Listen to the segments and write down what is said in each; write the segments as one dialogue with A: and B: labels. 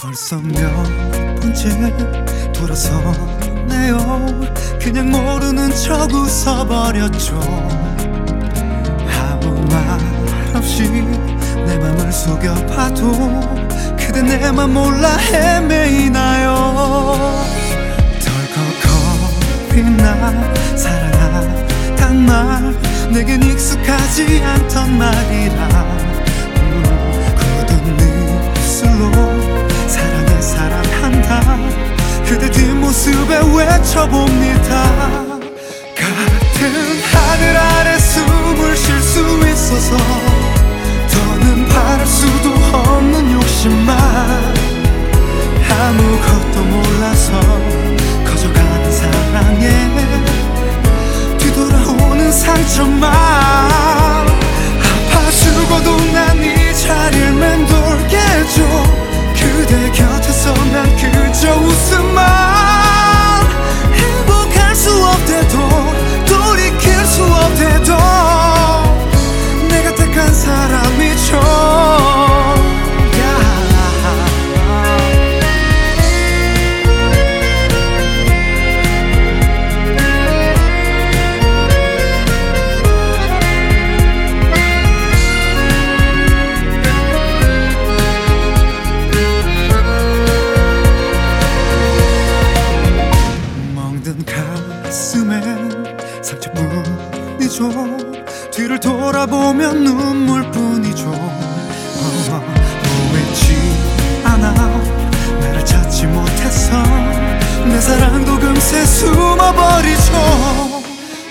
A: 벌써 몇 번째 돌아서네요. 그냥 모르는 척 웃어버렸죠. 아무 말 없이 내 맘을 속여봐도 그대 내 맘 몰라 헤매이나요? 덜컥 겁이 나 사랑하단 말 내겐 익숙하지 않던 말이라 뒷모습에 외쳐봅니다 멍든 가슴에 상처뿐이죠 뒤를 돌아보면 눈물뿐이죠. 어, 보이지 않아. 나를 찾지 못해서 내 사랑도 금세 숨어버리죠.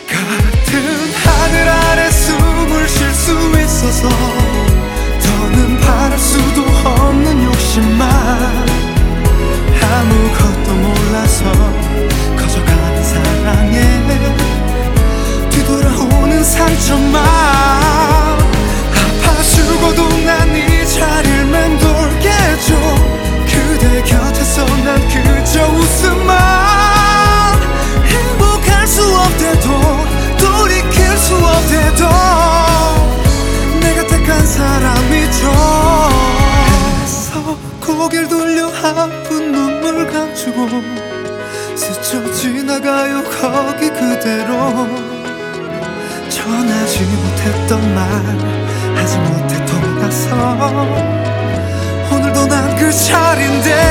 A: 같은 하늘 아래 숨을 쉴 수 있어서 더는 바랄 수도 없는 욕심만 아무것도 몰라서 상처만 아파 죽어도 난 이 자리를 맴돌게 해줘. 그대 곁에서 난 그저 웃음만 행복할 수 없대도 돌이킬 수 없대도. 내가 택한 사람이죠 해서 고개를 돌려 아픈 눈물 감추고 스쳐 지나가요. 거기 그대로 했던 말 하지 못해 돌아서 오늘도 난 그 자리인데